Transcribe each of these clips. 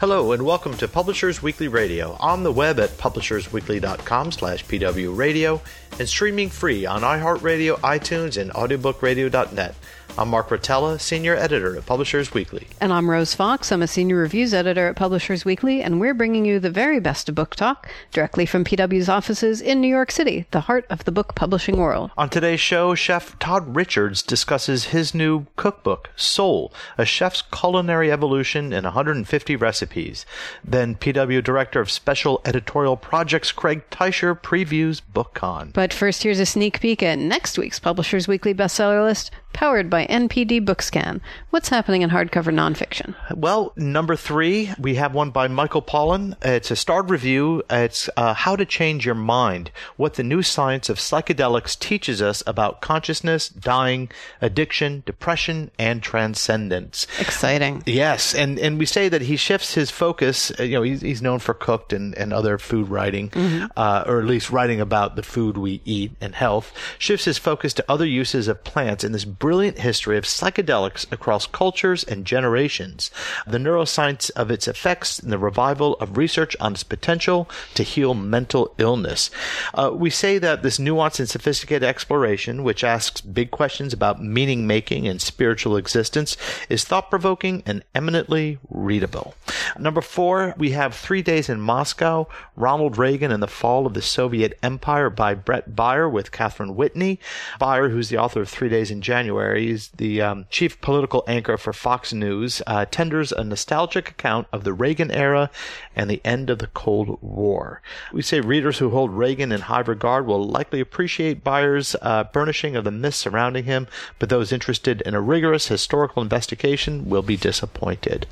Hello and welcome to Publishers Weekly Radio. On the web at publishersweekly.com slash pwradio and streaming free on iHeartRadio, iTunes, and audiobookradio.net. I'm Mark Rotella, Senior Editor at Publishers Weekly. And I'm Rose Fox. I'm a Senior Reviews Editor at Publishers Weekly, and we're bringing you the very best of book talk directly from PW's offices in New York City, the heart of the book publishing world. On today's show, Chef Todd Richards discusses his new cookbook, Soul, a chef's culinary evolution in 150 recipes. Then PW Director of Special Editorial Projects, Craig Teicher, previews BookCon. But first, here's a sneak peek at next week's Publishers Weekly bestseller list, powered by NPD Bookscan. What's happening in hardcover nonfiction? Well, number three, we have one by Michael Pollan. It's a starred review. It's uh, How to Change Your Mind What the New Science of Psychedelics Teaches Us About Consciousness, Dying, Addiction, Depression, and Transcendence. Exciting. Yes. And, and we say that he shifts his focus. Uh, you know, he's, he's known for cooked and, and other food writing, mm-hmm. uh, or at least writing about the food we eat and health, shifts his focus to other uses of plants in this brilliant history of psychedelics across cultures and generations, the neuroscience of its effects, and the revival of research on its potential to heal mental illness. Uh, we say that this nuanced and sophisticated exploration, which asks big questions about meaning making and spiritual existence, is thought provoking and eminently readable. Number four, we have Three Days in Moscow, Ronald Reagan and the Fall of the Soviet Empire by Brett Baier with Catherine Whitney. Baier, who's the author of Three Days in January, is the um, chief political anchor for Fox News, uh, tenders a nostalgic account of the Reagan era and the end of the Cold War. We say readers who hold Reagan in high regard will likely appreciate Baier's uh, burnishing of the myths surrounding him, but those interested in a rigorous historical investigation will be disappointed.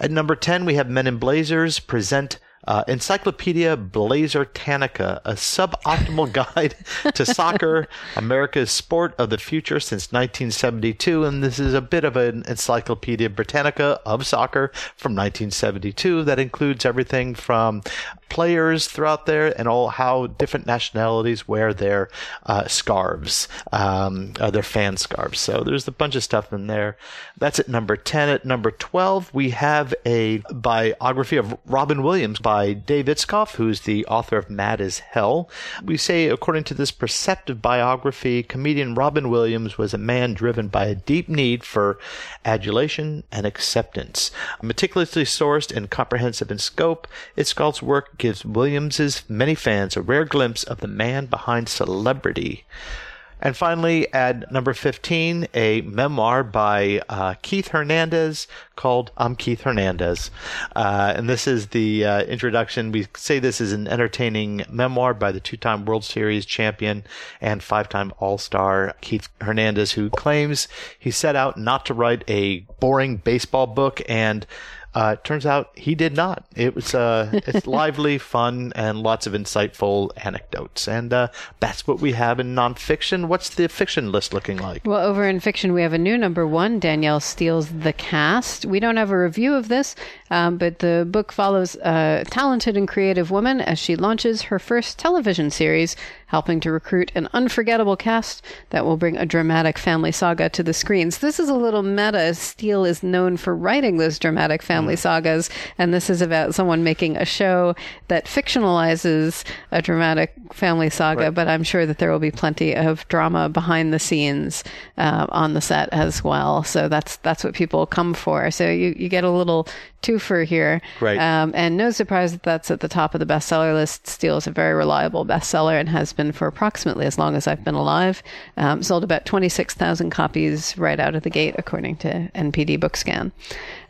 At number 10, we have Men in Blazers present uh, Encyclopedia Blazertanica, a suboptimal guide to soccer, America's sport of the future since 1972. And this is a bit of an Encyclopedia Britannica of soccer from 1972 that includes everything from players throughout there and all how different nationalities wear their uh, scarves, um, uh, their fan scarves. So there's a bunch of stuff in there. That's at number 10. At number 12, we have a biography of Robin Williams by Dave Itzkoff, who's the author of Mad as Hell. We say, according to this perceptive biography, comedian Robin Williams was a man driven by a deep need for adulation and acceptance. Meticulously sourced and comprehensive in scope, Itzkoff's work gives Williams's many fans a rare glimpse of the man behind celebrity. And finally, at number 15, a memoir by uh, Keith Hernandez called I'm Keith Hernandez. Uh, and this is the uh, introduction. We say this is an entertaining memoir by the two time World Series champion and five time All Star Keith Hernandez, who claims he set out not to write a boring baseball book and uh, turns out he did not. It was uh, it's lively, fun, and lots of insightful anecdotes. And uh, that's what we have in nonfiction. What's the fiction list looking like? Well, over in fiction, we have a new number one. Danielle Steel's The Cast. We don't have a review of this, um, but the book follows a talented and creative woman as she launches her first television series helping to recruit an unforgettable cast that will bring a dramatic family saga to the screens. This is a little meta. Steel is known for writing those dramatic family mm. sagas, and this is about someone making a show that fictionalizes a dramatic family saga, right. but I'm sure that there will be plenty of drama behind the scenes uh, on the set as well. So that's that's what people come for. So you, you get a little twofer here. Right. Um, and no surprise that that's at the top of the bestseller list. Steel is a very reliable bestseller and has been for approximately as long as I've been alive. Um, sold about 26,000 copies right out of the gate, according to NPD Bookscan.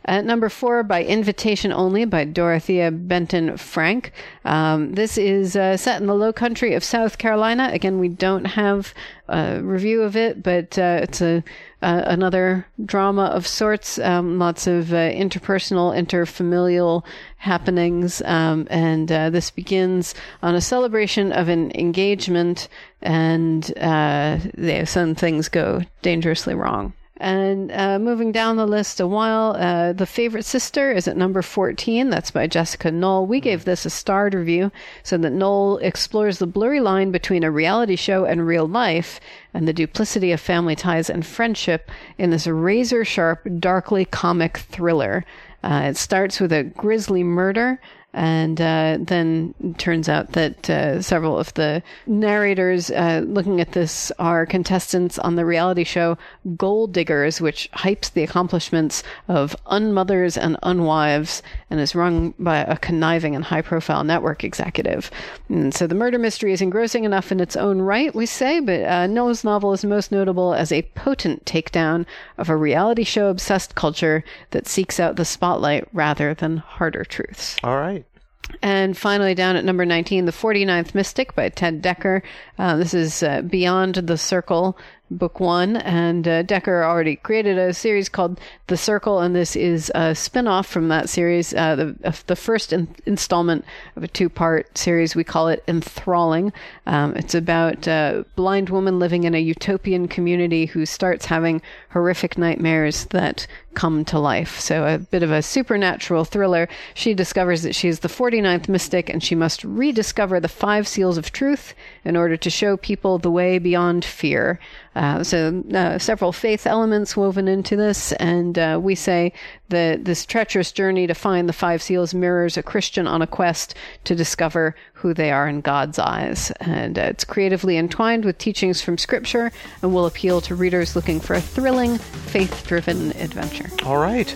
At number four, by invitation only, by Dorothea Benton Frank. Um, this is uh, set in the low country of South Carolina. Again, we don't have a review of it, but uh, it's a uh, another drama of sorts. Um, lots of uh, interpersonal, interfamilial happenings, um, and uh, this begins on a celebration of an engagement, and uh, some things go dangerously wrong. And uh, moving down the list a while, uh, The Favorite Sister is at number 14. That's by Jessica Knoll. We gave this a starred review, so that Knoll explores the blurry line between a reality show and real life and the duplicity of family ties and friendship in this razor sharp, darkly comic thriller. Uh, it starts with a grisly murder and uh, then turns out that uh, several of the narrators uh, looking at this are contestants on the reality show Goal Diggers, which hypes the accomplishments of unmothers and unwives and is run by a conniving and high profile network executive. And so the murder mystery is engrossing enough in its own right, we say, but uh, Knoll's novel is most notable as a potent takedown of a reality show obsessed culture that seeks out the spotlight rather than harder truths. All right. And finally, down at number 19, The 49th Mystic by Ted Dekker. Uh, this is uh, Beyond the Circle, book one. And uh, Dekker already created a series called The Circle, and this is a spin off from that series, uh, the, uh, the first in- installment of a two part series. We call it Enthralling. Um, it's about a blind woman living in a utopian community who starts having horrific nightmares that come to life. So, a bit of a supernatural thriller. She discovers that she is the 49th mystic and she must rediscover the five seals of truth in order to show people the way beyond fear. Uh, so, uh, several faith elements woven into this, and uh, we say that this treacherous journey to find the five seals mirrors a Christian on a quest to discover who they are in God's eyes. And uh, it's creatively entwined with teachings from Scripture and will appeal to readers looking for a thrilling, faith driven adventure. All right.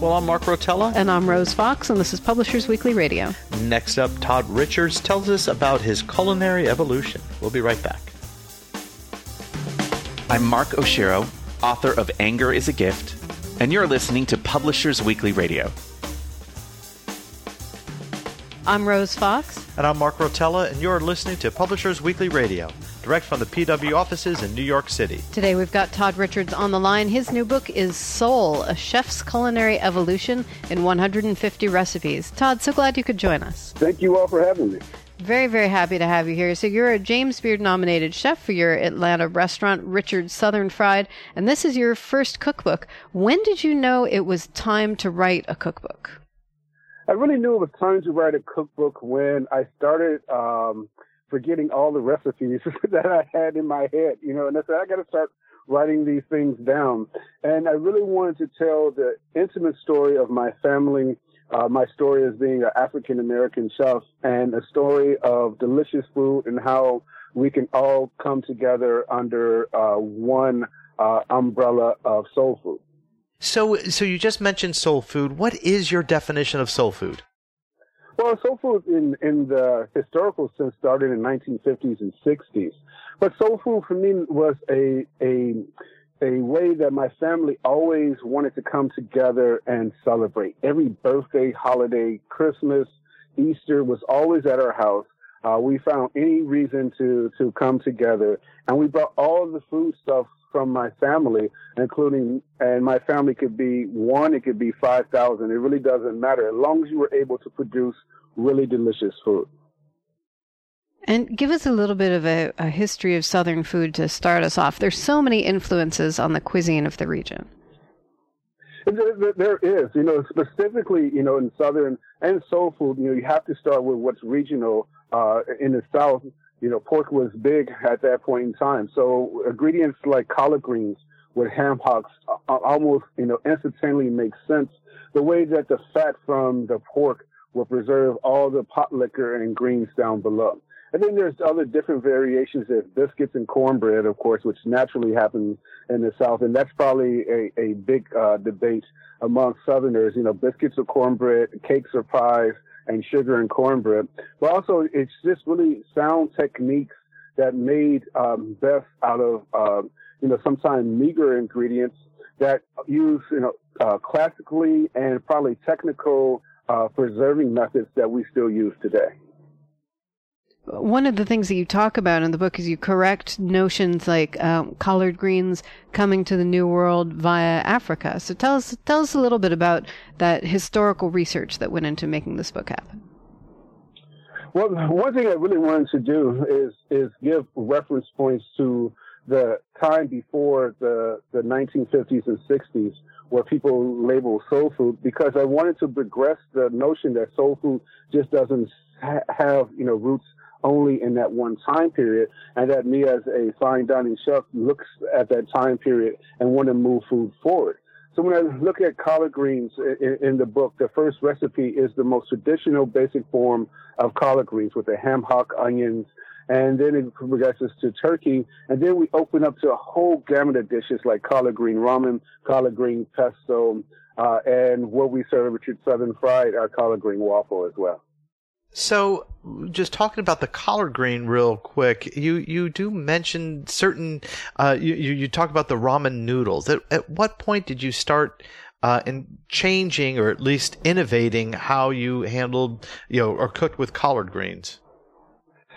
Well, I'm Mark Rotella. And I'm Rose Fox, and this is Publishers Weekly Radio. Next up, Todd Richards tells us about his culinary evolution. We'll be right back. I'm Mark Oshiro, author of Anger is a Gift, and you're listening to Publishers Weekly Radio. I'm Rose Fox. And I'm Mark Rotella, and you're listening to Publishers Weekly Radio, direct from the PW offices in New York City. Today we've got Todd Richards on the line. His new book is Soul, a chef's culinary evolution in 150 recipes. Todd, so glad you could join us. Thank you all for having me. Very, very happy to have you here. So, you're a James Beard nominated chef for your Atlanta restaurant, Richard's Southern Fried, and this is your first cookbook. When did you know it was time to write a cookbook? I really knew it was time to write a cookbook when I started um, forgetting all the recipes that I had in my head, you know, and I said, I got to start writing these things down. And I really wanted to tell the intimate story of my family uh, my story as being an African American chef and a story of delicious food and how we can all come together under uh, one uh, umbrella of soul food. So, so you just mentioned soul food. What is your definition of soul food? Well, soul food in, in the historical sense started in 1950s and 60s. But soul food for me was a, a a way that my family always wanted to come together and celebrate. Every birthday, holiday, Christmas, Easter was always at our house. Uh, we found any reason to to come together, and we brought all the food stuff from my family, including and my family could be one, it could be five thousand. It really doesn't matter as long as you were able to produce really delicious food. And give us a little bit of a, a, history of Southern food to start us off. There's so many influences on the cuisine of the region. There, is, you know, specifically, you know, in Southern and soul food, you know, you have to start with what's regional. Uh, in the South, you know, pork was big at that point in time. So ingredients like collard greens with ham hocks uh, almost, you know, instantaneously make sense. The way that the fat from the pork will preserve all the pot liquor and greens down below. And then there's other different variations of biscuits and cornbread, of course, which naturally happen in the South. And that's probably a, a big uh, debate among Southerners, you know, biscuits or cornbread, cakes or pies, and sugar and cornbread. But also, it's just really sound techniques that made um, best out of, uh, you know, sometimes meager ingredients that use, you know, uh, classically and probably technical uh, preserving methods that we still use today. One of the things that you talk about in the book is you correct notions like um, collard greens coming to the New World via Africa. So tell us tell us a little bit about that historical research that went into making this book happen. Well, one thing I really wanted to do is is give reference points to the time before the the 1950s and 60s where people label soul food because I wanted to progress the notion that soul food just doesn't ha- have you know roots only in that one time period, and that me as a fine dining chef looks at that time period and want to move food forward. So when I look at collard greens in, in, the book, the first recipe is the most traditional basic form of collard greens with the ham hock, onions, and then it progresses to turkey, and then we open up to a whole gamut of dishes like collard green ramen, collard green pesto, uh, and what we serve, Richard Southern fried, our collard green waffle as well. So, just talking about the collard green real quick, you, you do mention certain, uh, you, you talk about the ramen noodles. At, at what point did you start uh, in changing or at least innovating how you handled, you know, or cooked with collard greens?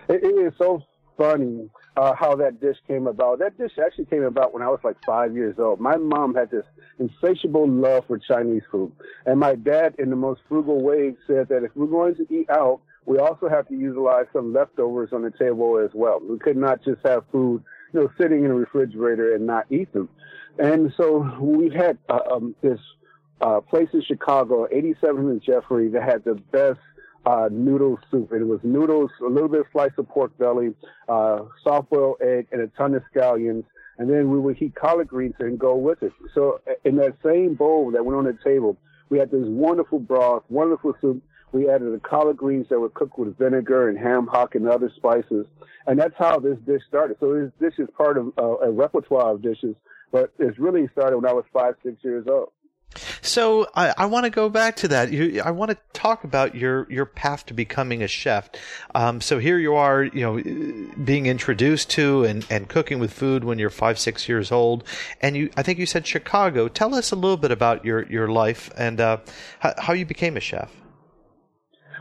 it, it is so funny uh, how that dish came about. That dish actually came about when I was like five years old. My mom had this insatiable love for Chinese food. And my dad, in the most frugal way, said that if we're going to eat out, we also have to utilize some leftovers on the table as well. We could not just have food, you know, sitting in the refrigerator and not eat them. And so we had uh, um, this uh, place in Chicago, 87th and Jeffrey, that had the best uh, noodle soup. And it was noodles, a little bit of slice of pork belly, uh, soft boiled egg, and a ton of scallions. And then we would heat collard greens and go with it. So in that same bowl that went on the table, we had this wonderful broth, wonderful soup, we added the collard greens that were cooked with vinegar and ham hock and other spices. And that's how this dish started. So this dish is part of uh, a repertoire of dishes, but it's really started when I was five, six years old. So I, I want to go back to that. You, I want to talk about your, your path to becoming a chef. Um, so here you are, you know, being introduced to and, and cooking with food when you're five, six years old. And you, I think you said Chicago. Tell us a little bit about your, your life and uh, how, how you became a chef.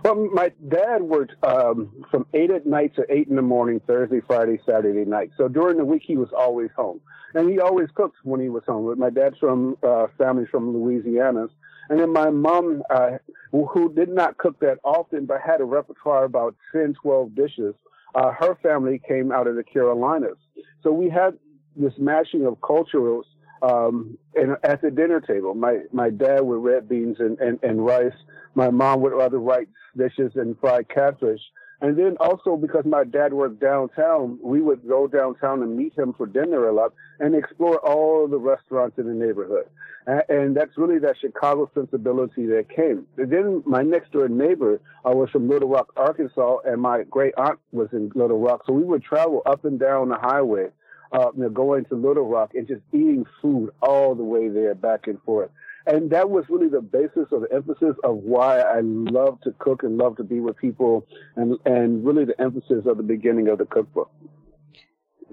Well, my dad worked um, from eight at night to eight in the morning, Thursday, Friday, Saturday night. So during the week, he was always home, and he always cooked when he was home. But My dad's from uh, families from Louisiana, and then my mom, uh, who did not cook that often, but had a repertoire about 10, 12 dishes. Uh, her family came out of the Carolinas, so we had this mashing of cultures um, and at the dinner table. My my dad would red beans and, and, and rice. My mom would other rice dishes and fried catfish. And then also because my dad worked downtown, we would go downtown and meet him for dinner a lot and explore all the restaurants in the neighborhood. And that's really that Chicago sensibility that came. And then my next door neighbor uh, was from Little Rock, Arkansas, and my great aunt was in Little Rock. So we would travel up and down the highway uh, you know, going to Little Rock and just eating food all the way there, back and forth. And that was really the basis or the emphasis of why I love to cook and love to be with people, and and really the emphasis of the beginning of the cookbook.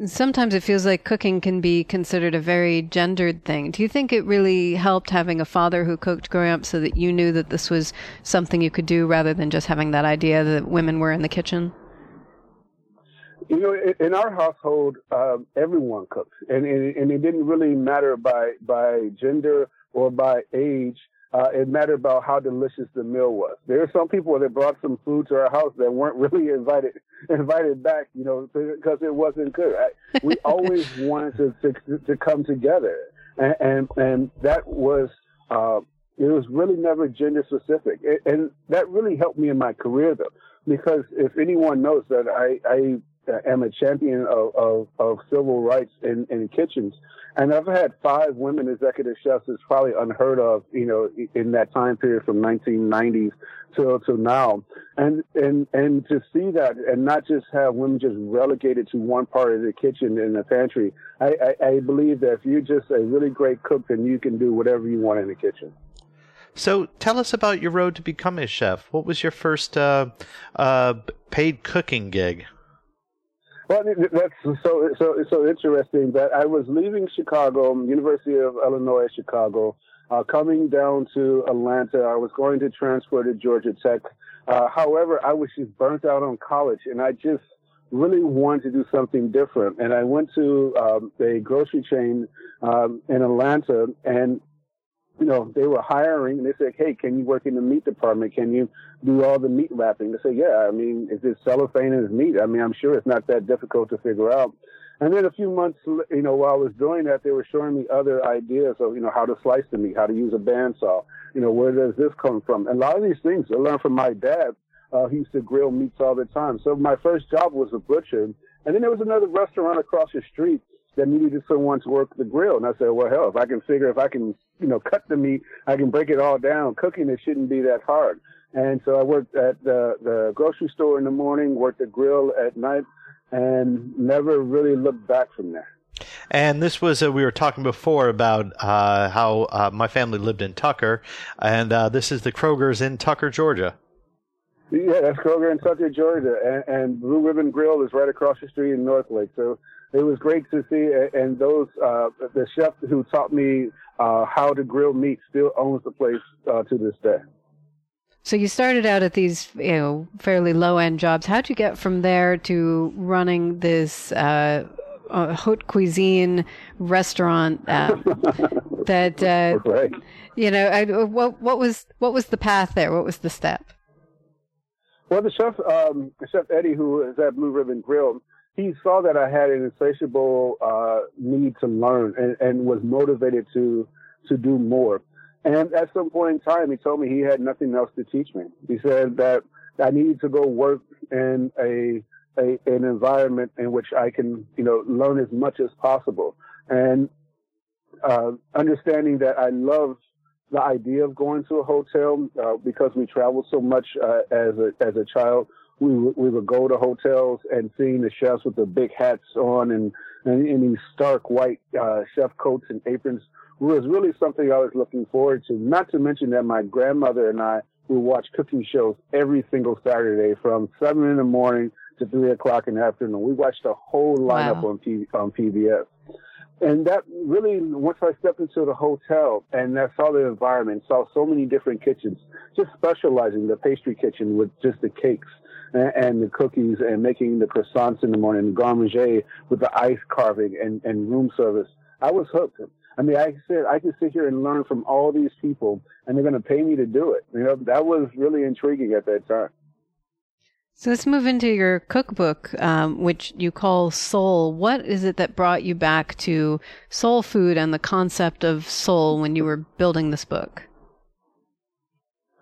Sometimes it feels like cooking can be considered a very gendered thing. Do you think it really helped having a father who cooked growing up so that you knew that this was something you could do rather than just having that idea that women were in the kitchen? You know, in our household, um, everyone cooks, and, and and it didn't really matter by by gender or by age. Uh, it mattered about how delicious the meal was. There are some people that brought some food to our house that weren't really invited invited back, you know, because it wasn't good. I, we always wanted to, to, to come together, and and, and that was uh, it was really never gender specific, and that really helped me in my career though, because if anyone knows that I I am a champion of, of, of civil rights in, in kitchens. And I've had five women executive chefs. It's probably unheard of, you know, in that time period from 1990s till to now. And and and to see that, and not just have women just relegated to one part of the kitchen in the pantry. I, I, I believe that if you're just a really great cook, then you can do whatever you want in the kitchen. So tell us about your road to becoming a chef. What was your first uh, uh, paid cooking gig? Well, that's so so so interesting that I was leaving Chicago, University of Illinois Chicago, uh, coming down to Atlanta. I was going to transfer to Georgia Tech. Uh, however, I was just burnt out on college, and I just really wanted to do something different. And I went to um, a grocery chain um, in Atlanta, and you know, they were hiring and they said, Hey, can you work in the meat department? Can you do all the meat wrapping? They said, Yeah, I mean, is it cellophane and meat? I mean, I'm sure it's not that difficult to figure out. And then a few months, you know, while I was doing that, they were showing me other ideas of, you know, how to slice the meat, how to use a bandsaw, you know, where does this come from? And a lot of these things I learned from my dad. Uh, he used to grill meats all the time. So my first job was a butcher. And then there was another restaurant across the street that needed someone to work the grill. And I said, well, hell, if I can figure, if I can, you know, cut the meat, I can break it all down. Cooking it shouldn't be that hard. And so I worked at the, the grocery store in the morning, worked the grill at night, and never really looked back from there. And this was, uh, we were talking before about uh, how uh, my family lived in Tucker, and uh, this is the Kroger's in Tucker, Georgia. Yeah, that's Kroger in Tucker, Georgia. And, and Blue Ribbon Grill is right across the street in Northlake. So it was great to see. And those, uh, the chef who taught me uh, how to grill meat still owns the place uh, to this day. So you started out at these, you know, fairly low end jobs. How'd you get from there to running this uh, haute cuisine restaurant uh, that, uh, right. you know, I, what what was what was the path there? What was the step? Well, the chef, um, Chef Eddie, who is at Blue Ribbon Grill, he saw that I had an insatiable uh, need to learn and, and was motivated to to do more. And at some point in time, he told me he had nothing else to teach me. He said that I needed to go work in a, a an environment in which I can, you know, learn as much as possible. And uh, understanding that I love the idea of going to a hotel uh, because we traveled so much uh, as a as a child we would, we would go to hotels and seeing the chefs with the big hats on and and, and these stark white uh, chef coats and aprons was really something I was looking forward to. Not to mention that my grandmother and I would watch cooking shows every single Saturday from seven in the morning to three o'clock in the afternoon. We watched the whole lineup wow. on P, on PBS. And that really, once I stepped into the hotel and I saw the environment, saw so many different kitchens, just specializing the pastry kitchen with just the cakes and, the cookies and making the croissants in the morning, garde manger with the ice carving and, and room service. I was hooked. I mean, I said I could sit here and learn from all these people, and they're going to pay me to do it. You know, that was really intriguing at that time. So let's move into your cookbook, um, which you call Soul. What is it that brought you back to soul food and the concept of soul when you were building this book?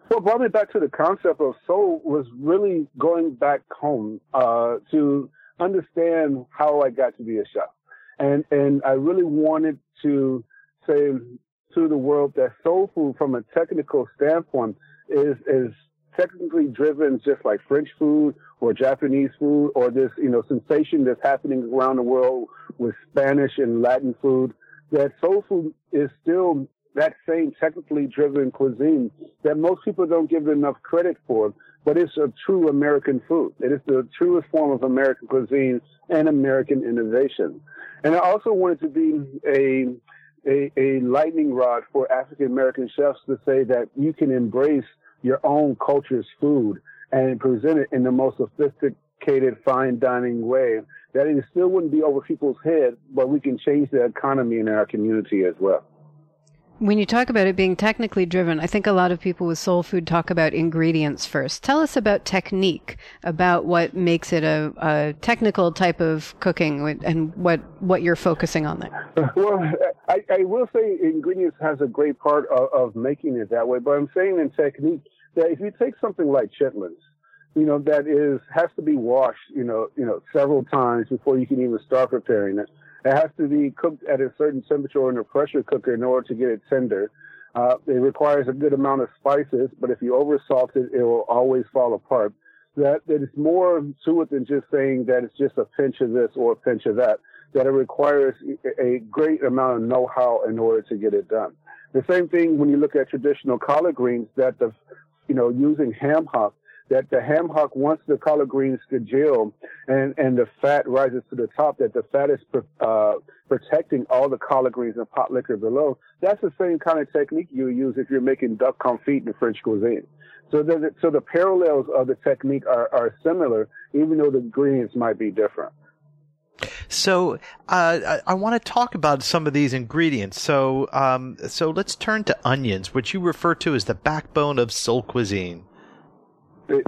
What brought me back to the concept of soul was really going back home uh, to understand how I got to be a chef, and and I really wanted to say to the world that soul food, from a technical standpoint, is is technically driven just like French food or Japanese food or this you know sensation that's happening around the world with Spanish and Latin food. That soul food is still that same technically driven cuisine that most people don't give enough credit for, but it's a true American food. It is the truest form of American cuisine and American innovation. And I also wanted to be a a, a lightning rod for African American chefs to say that you can embrace your own culture's food and present it in the most sophisticated fine dining way that it still wouldn't be over people's head, but we can change the economy in our community as well. When you talk about it being technically driven, I think a lot of people with soul food talk about ingredients first. Tell us about technique, about what makes it a, a technical type of cooking and what, what you're focusing on there. Well, I, I will say ingredients has a great part of, of making it that way, but I'm saying in technique that if you take something like chitlins, you know, that is, has to be washed, you know, you know, several times before you can even start preparing it it has to be cooked at a certain temperature in a pressure cooker in order to get it tender. Uh, it requires a good amount of spices, but if you oversalt it, it will always fall apart. That there's more to it than just saying that it's just a pinch of this or a pinch of that. That it requires a great amount of know-how in order to get it done. The same thing when you look at traditional collard greens. That the, you know, using ham hock that the ham hock, wants the collard greens congeal and, and the fat rises to the top, that the fat is uh, protecting all the collard greens and pot liquor below. That's the same kind of technique you use if you're making duck confit in French cuisine. So the, so the parallels of the technique are, are similar, even though the ingredients might be different. So uh, I, I want to talk about some of these ingredients. So um, so let's turn to onions, which you refer to as the backbone of soul cuisine.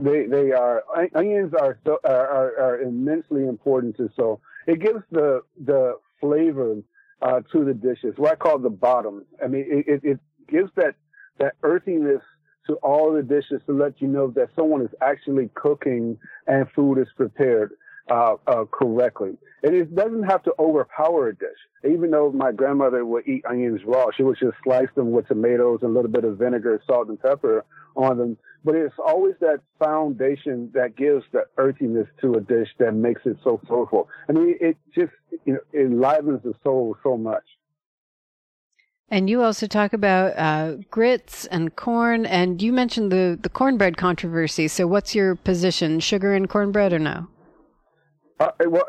They, they, are onions are, so, are are immensely important to so It gives the the flavor uh, to the dishes. What I call the bottom. I mean, it, it gives that that earthiness to all the dishes to let you know that someone is actually cooking and food is prepared uh, uh, correctly. And it doesn't have to overpower a dish. Even though my grandmother would eat onions raw, she would just slice them with tomatoes and a little bit of vinegar, salt, and pepper on them. But it's always that foundation that gives the earthiness to a dish that makes it so soulful. I mean, it just you know enlivens the soul so much. And you also talk about uh, grits and corn, and you mentioned the the cornbread controversy. So, what's your position? Sugar in cornbread or no? Uh, well,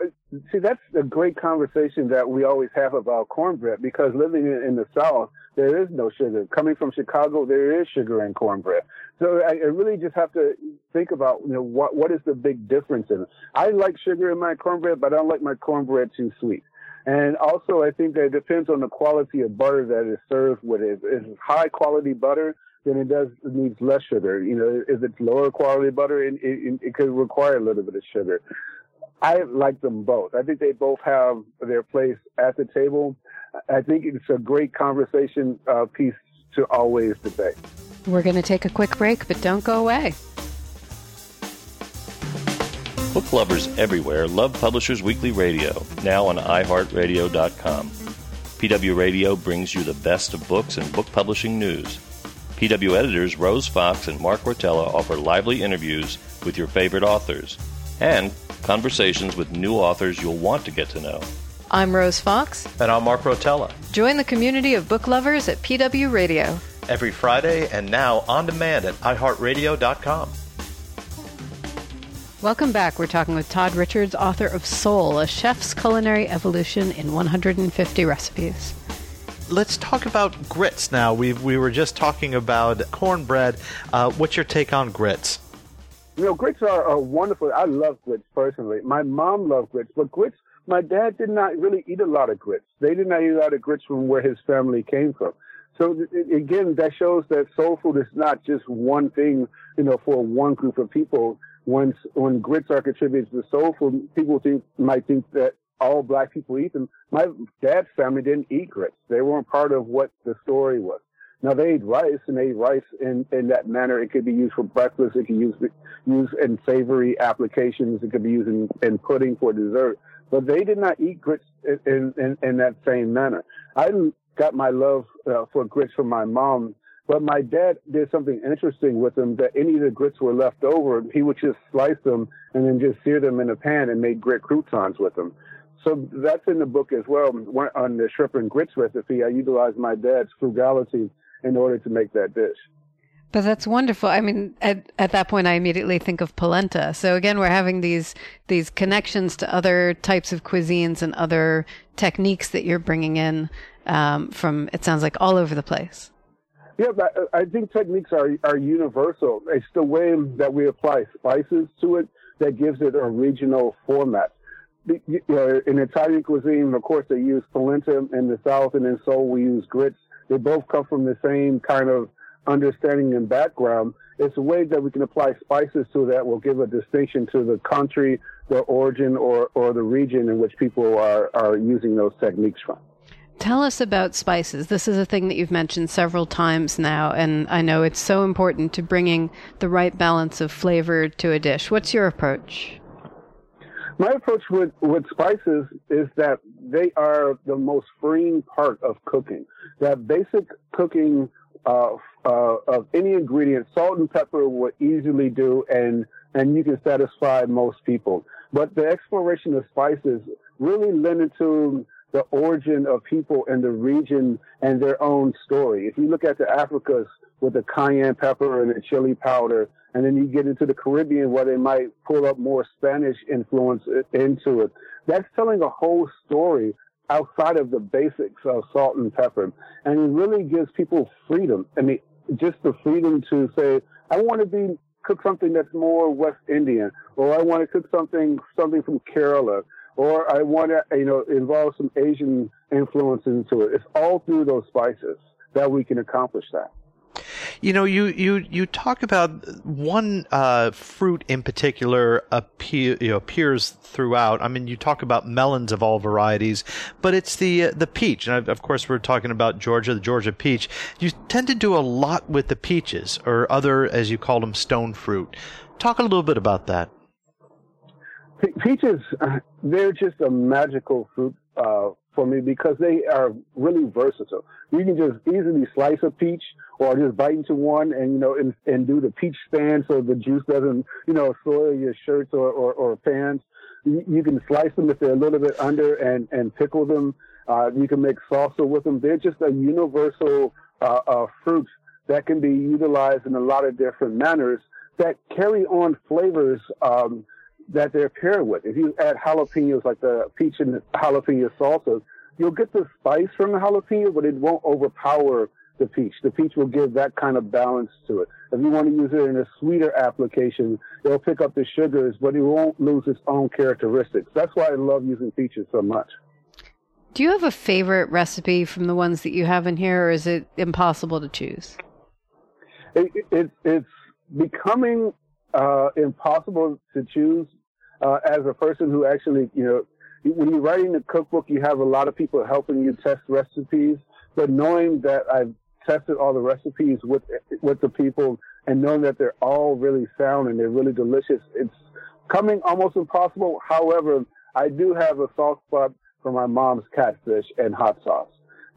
see, that's a great conversation that we always have about cornbread because living in, in, the South, there is no sugar. Coming from Chicago, there is sugar in cornbread. So I, I, really just have to think about, you know, what what is the big difference in it. I like sugar in my cornbread, but I don't like my cornbread too sweet. And also, I think that it depends on the quality of butter that is served with it. If it's high quality butter, then it does it needs less sugar. You know, if it's lower quality butter, it, it, it could require a little bit of sugar. I like them both. I think they both have their place at the table. I think it's a great conversation uh, piece to always debate. We're going to take a quick break, but don't go away. Book lovers everywhere love Publishers Weekly Radio, now on iHeartRadio.com. PW Radio brings you the best of books and book publishing news. PW editors Rose Fox and Mark Rotella offer lively interviews with your favorite authors and conversations with new authors you'll want to get to know. I'm Rose Fox. And I'm Mark Rotella. Join the community of book lovers at PW Radio. Every Friday and now on demand at iHeartRadio.com. Welcome back. We're talking with Todd Richards, author of Soul, a chef's culinary evolution in 150 recipes. Let's talk about grits now. We we were just talking about cornbread. Uh, what's your take on grits? You know, grits are, are wonderful. I love grits personally. My mom loved grits, but grits, my dad did not really eat a lot of grits. They did not eat a lot of grits from where his family came from. So again, that shows that soul food is not just one thing, you know, for one group of people. When when grits are contributed to soul food, people think might think that all black people eat them. My dad's family didn't eat grits; they weren't part of what the story was. Now they ate rice and they ate rice in, in that manner. It could be used for breakfast. It could use use in savory applications. It could be used in, in pudding for dessert. But they did not eat grits in, in, in that same manner. I got my love uh, for grits from my mom, but my dad did something interesting with them that any of the grits were left over, he would just slice them and then just sear them in a pan and make grit croutons with them. So that's in the book as well. On the shrimp and grits recipe, I utilized my dad's frugality in order to make that dish. But that's wonderful. I mean, at, at that point, I immediately think of polenta. So again, we're having these these connections to other types of cuisines and other techniques that you're bringing in um, from. It sounds like all over the place. Yeah, I think techniques are are universal. It's the way that we apply spices to it that gives it a regional format. In Italian cuisine, of course, they use polenta in the south, and in Soul we use grits they both come from the same kind of understanding and background. It's a way that we can apply spices to that will give a distinction to the country, the origin, or, or the region in which people are, are using those techniques from. Tell us about spices. This is a thing that you've mentioned several times now, and I know it's so important to bringing the right balance of flavor to a dish. What's your approach? My approach with, with spices is that they are the most freeing part of cooking. That basic cooking uh, uh, of any ingredient, salt and pepper will easily do, and and you can satisfy most people. But the exploration of spices really lend to the origin of people in the region and their own story. If you look at the Africas with the cayenne pepper and the chili powder, and then you get into the Caribbean where they might pull up more Spanish influence into it. That's telling a whole story outside of the basics of salt and pepper. And it really gives people freedom. I mean, just the freedom to say, I want to be cook something that's more West Indian, or I want to cook something something from Kerala, or I want to you know involve some Asian influence into it. It's all through those spices that we can accomplish that. You know, you you you talk about one uh, fruit in particular appear, you know, appears throughout. I mean, you talk about melons of all varieties, but it's the uh, the peach, and of course we're talking about Georgia, the Georgia peach. You tend to do a lot with the peaches, or other, as you call them, stone fruit. Talk a little bit about that. Peaches, uh, they're just a magical fruit uh, for me because they are really versatile. You can just easily slice a peach or just bite into one and, you know, and, and do the peach stand so the juice doesn't, you know, soil your shirts or, or, or pants. You, you, can slice them if they're a little bit under and, and pickle them. Uh, you can make salsa with them. They're just a universal uh, uh, fruit that can be utilized in a lot of different manners that carry on flavors um, that they're paired with. If you add jalapenos like the peach and jalapeno salsa, you'll get the spice from the jalapeno, but it won't overpower the peach. The peach will give that kind of balance to it. If you want to use it in a sweeter application, it'll pick up the sugars, but it won't lose its own characteristics. That's why I love using peaches so much. Do you have a favorite recipe from the ones that you have in here, or is it impossible to choose? It, it, it's becoming uh, impossible to choose uh, as a person who actually, you know, when you're writing a cookbook, you have a lot of people helping you test recipes. But knowing that I've tested all the recipes with with the people and knowing that they're all really sound and they're really delicious, it's coming almost impossible. However, I do have a soft spot for my mom's catfish and hot sauce.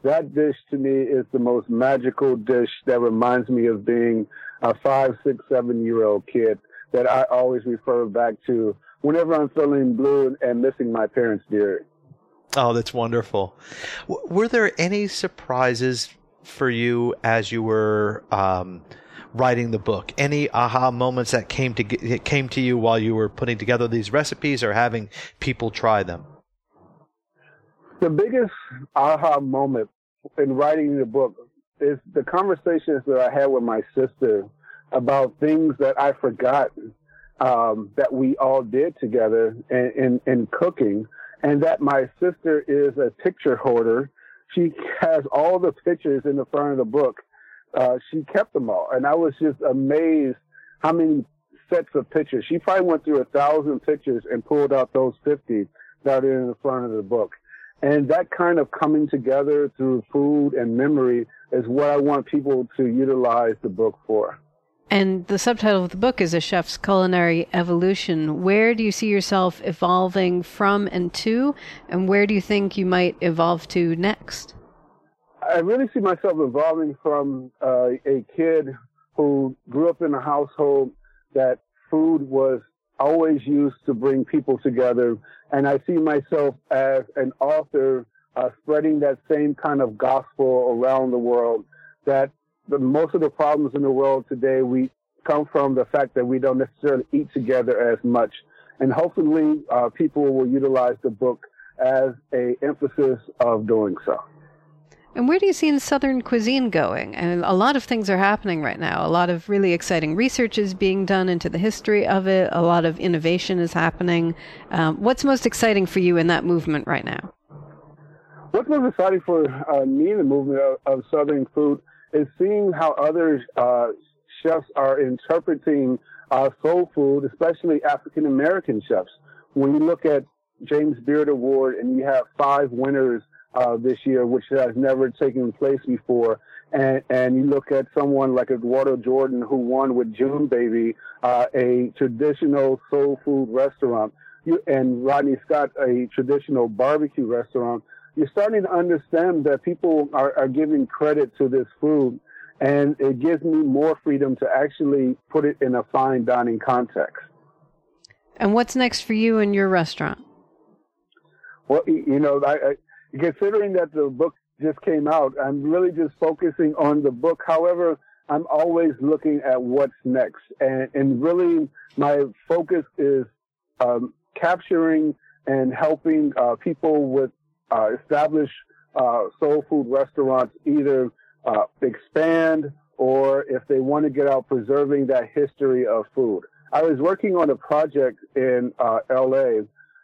That dish to me is the most magical dish that reminds me of being a five, six, seven year old kid that I always refer back to whenever I'm feeling blue and missing my parents dear. Oh, that's wonderful. W- were there any surprises for you as you were um, writing the book? Any aha moments that came to get, came to you while you were putting together these recipes or having people try them? The biggest aha moment in writing the book is the conversations that I had with my sister about things that I forgot um, that we all did together in, in, in cooking, and that my sister is a picture hoarder. She has all the pictures in the front of the book. Uh, she kept them all, and I was just amazed how many sets of pictures. She probably went through a thousand pictures and pulled out those 50 that are in the front of the book. And that kind of coming together through food and memory is what I want people to utilize the book for. And the subtitle of the book is A Chef's Culinary Evolution. Where do you see yourself evolving from and to, and where do you think you might evolve to next? I really see myself evolving from uh, a kid who grew up in a household that food was always used to bring people together. And I see myself as an author uh, spreading that same kind of gospel around the world that the, most of the problems in the world today we come from the fact that we don't necessarily eat together as much. And hopefully, uh, people will utilize the book as a emphasis of doing so. And where do you see Southern cuisine going? And a lot of things are happening right now. A lot of really exciting research is being done into the history of it. A lot of innovation is happening. Um, what's most exciting for you in that movement right now? What's most exciting for uh, me in the movement of, of Southern food is seeing how other uh, chefs are interpreting uh, soul food, especially African American chefs. When you look at James Beard Award and you have five winners uh, this year, which has never taken place before, and, and you look at someone like Eduardo Jordan who won with June Baby, uh, a traditional soul food restaurant, you, and Rodney Scott, a traditional barbecue restaurant you're starting to understand that people are, are giving credit to this food and it gives me more freedom to actually put it in a fine dining context. And what's next for you in your restaurant? Well, you know, I, I, considering that the book just came out, I'm really just focusing on the book. However, I'm always looking at what's next. And, and really my focus is um, capturing and helping uh, people with uh, establish uh, soul food restaurants either uh, expand or if they want to get out preserving that history of food. I was working on a project in uh, LA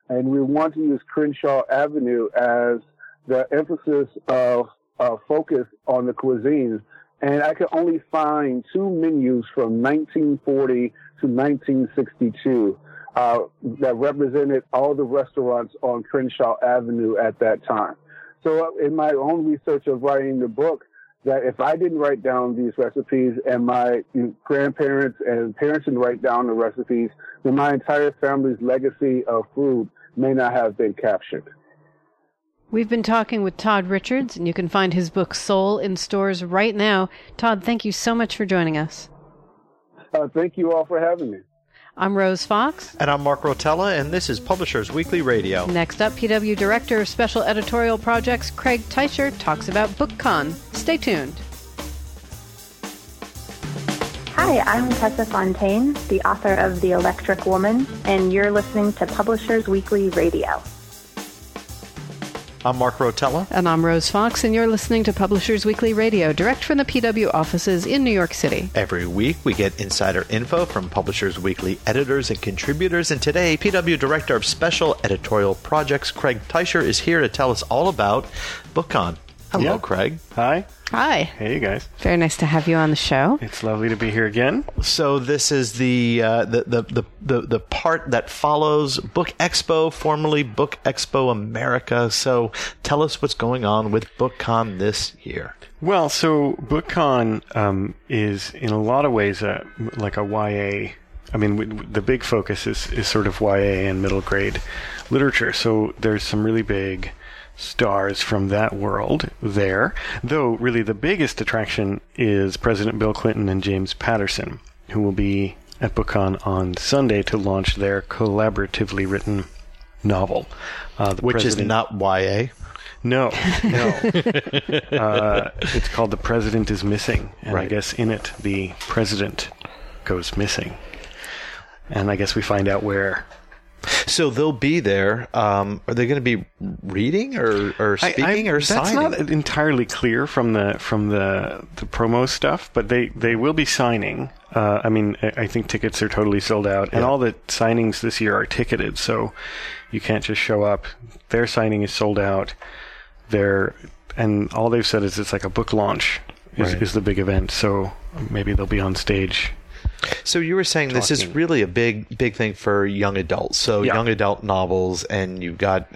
and we want to use Crenshaw Avenue as the emphasis of uh, focus on the cuisines. And I could only find two menus from 1940 to 1962 uh, that represented all the restaurants on Crenshaw Avenue at that time. So uh, in my own research of writing the book, that if I didn't write down these recipes and my grandparents and parents didn't write down the recipes, then my entire family's legacy of food may not have been captured. We've been talking with Todd Richards, and you can find his book Soul in stores right now. Todd, thank you so much for joining us. Uh, thank you all for having me. I'm Rose Fox. And I'm Mark Rotella, and this is Publishers Weekly Radio. Next up, PW Director of Special Editorial Projects Craig Teicher talks about BookCon. Stay tuned. Hi, I'm Tessa Fontaine, the author of The Electric Woman, and you're listening to Publishers Weekly Radio. I'm Mark Rotella. And I'm Rose Fox, and you're listening to Publishers Weekly Radio, direct from the PW offices in New York City. Every week, we get insider info from Publishers Weekly editors and contributors. And today, PW Director of Special Editorial Projects, Craig Teicher, is here to tell us all about BookCon. Hello, Yeah. Craig. Hi. Hi. Hey, you guys. Very nice to have you on the show. It's lovely to be here again. So this is the, uh, the, the the the the part that follows Book Expo, formerly Book Expo America. So tell us what's going on with BookCon this year. Well, so BookCon um, is in a lot of ways a, like a YA. I mean, w- w- the big focus is, is sort of YA and middle grade literature. So there's some really big stars from that world there. Though, really, the biggest attraction is President Bill Clinton and James Patterson, who will be at BookCon on Sunday to launch their collaboratively written novel. Uh, the Which is not YA. no, no. uh, it's called The President is Missing. And I guess in it, the president goes missing. And I guess we find out where. So they'll be there. Um, are they going to be reading or, or I- I- speaking or that's signing? not entirely clear from the from the the promo stuff, but they they will be signing. Uh, I mean, I, I think tickets are totally sold out, and Yeah. all the signings this year are ticketed, so you can't just show up. Their signing is sold out. They're and all they've said is it's like a book launch is, Right. is the big event. So maybe they'll be on stage. So you were saying this is really a big, big thing for young adults. So Yeah. young adult novels, and you've got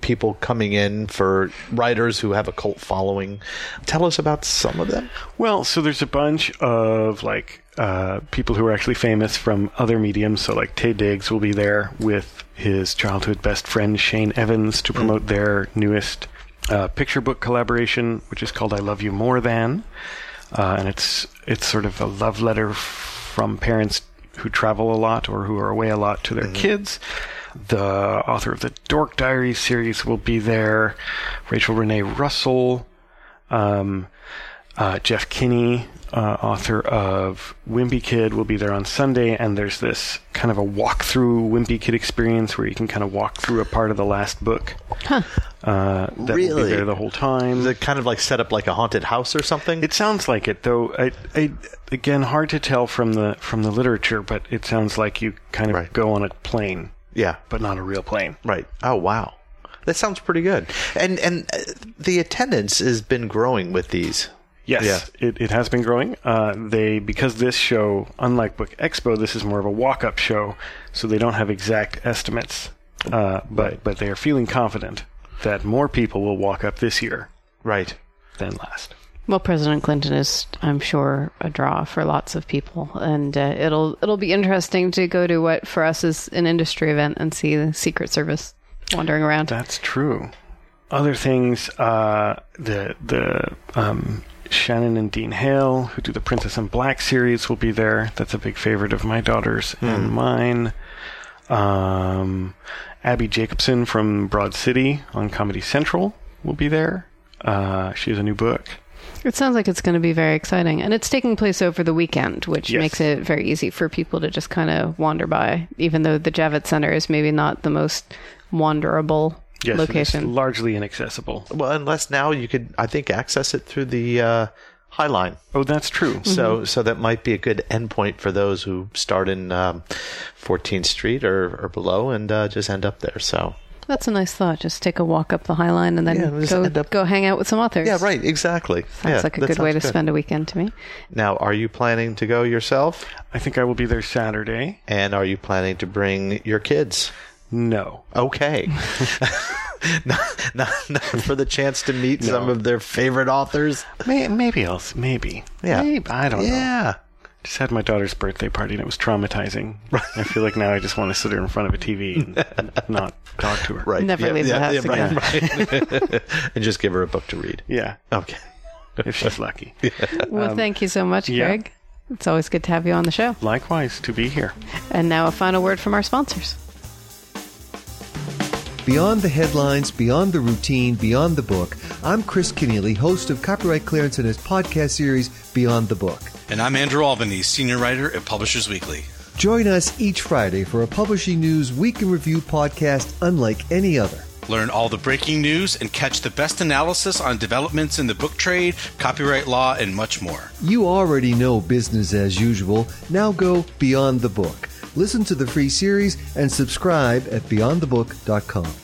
people coming in for writers who have a cult following. Tell us about some of them. Well, so there's a bunch of like uh, people who are actually famous from other mediums. So like Taye Diggs will be there with his childhood best friend Shane Evans to promote their newest uh, picture book collaboration, which is called "I Love You More Than," uh, and it's it's sort of a love letter from parents who travel a lot or who are away a lot to their kids. The author of the Dork Diaries series will be there. Rachel Renee Russell. Um, uh, Jeff Kinney, uh, author of Wimpy Kid, will be there on Sunday, and there's this kind of a walkthrough Wimpy Kid experience where you can kind of walk through a part of the last book. Uh, that will Really? be there the whole time. Is it kind of like set up like a haunted house or something? It sounds like it, though. I, I, again, hard to tell from the from the literature, but it sounds like you kind of Right. go on a plane, yeah, but not a real plane. right. Oh wow, that sounds pretty good. And and uh, the attendance has been growing with these. Yes, Yeah. it, it has been growing. Uh, they because this show, unlike Book Expo, this is more of a walk-up show, so they don't have exact estimates. Uh, but but they are feeling confident that more people will walk up this year Right. than last. Well, President Clinton is, I'm sure, a draw for lots of people, and uh, it'll it'll be interesting to go to what for us is an industry event and see the Secret Service wandering around. That's true. Other things, uh, the the um, Shannon and Dean Hale, who do the Princess in Black series, will be there. That's a big favorite of my daughters and mine. Um, Abbi Jacobson from Broad City on Comedy Central will be there. Uh, she has a new book. It sounds like it's going to be very exciting. And it's taking place over the weekend, which Yes. makes it very easy for people to just kind of wander by, even though the Javits Center is maybe not the most wanderable Yes, location. it's largely inaccessible. Well, unless now you could, I think, access it through the uh, High Line. Oh, that's true. So, so that might be a good endpoint for those who start in um, 14th Street or, or below and uh, just end up there. So, That's a nice thought. Just take a walk up the High Line and then Yeah, go, up- go hang out with some authors. yeah, right, exactly. Sounds yeah, like a good way to sounds spend a weekend to me. Now, are you planning to go yourself? I think I will be there Saturday. And are you planning to bring your kids? No. Okay. not, not, not for the chance to meet some of their favorite authors. May- maybe else. Maybe. Yeah. Maybe. I don't know. Yeah. Just had my daughter's birthday party and it was traumatizing. I feel like now I just want to sit her in front of a TV and not talk to her. Right. Never yeah, leave the yeah, house yeah, right, right. and just give her a book to read. Yeah. Okay. If she's lucky. Well, thank you so much, Um, yeah. Greg. It's always good to have you on the show. Likewise, to be here. And now a final word from our sponsors. Beyond the headlines, beyond the routine, beyond the book, I'm Chris Kenneally, host of Copyright Clearance Center's podcast series, Beyond the Book. And I'm Andrew Albanese, senior writer at Publishers Weekly. Join us each Friday for a Publishing News Week in Review podcast unlike any other. Learn all the breaking news and catch the best analysis on developments in the book trade, copyright law, and much more. You already know business as usual. Now go beyond the book. Listen to the free series and subscribe at beyondthebook.com.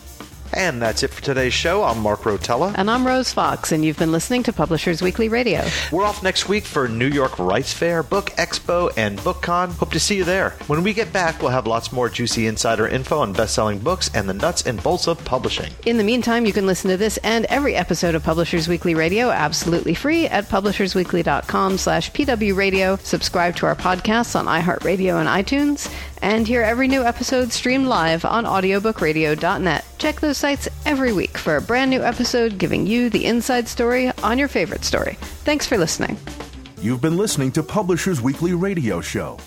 And that's it for today's show. I'm Mark Rotella. And I'm Rose Fox, and you've been listening to Publishers Weekly Radio. We're off next week for New York Rights Fair, Book Expo, and BookCon. Hope to see you there. When we get back, we'll have lots more juicy insider info on best-selling books and the nuts and bolts of publishing. In the meantime, you can listen to this and every episode of Publishers Weekly Radio absolutely free at publishersweekly.com slash pwradio. Subscribe to our podcasts on iHeartRadio and iTunes, and hear every new episode streamed live on audiobookradio.net. Check those sites every week for a brand new episode giving you the inside story on your favorite story. Thanks for listening. You've been listening to Publishers Weekly Radio Show.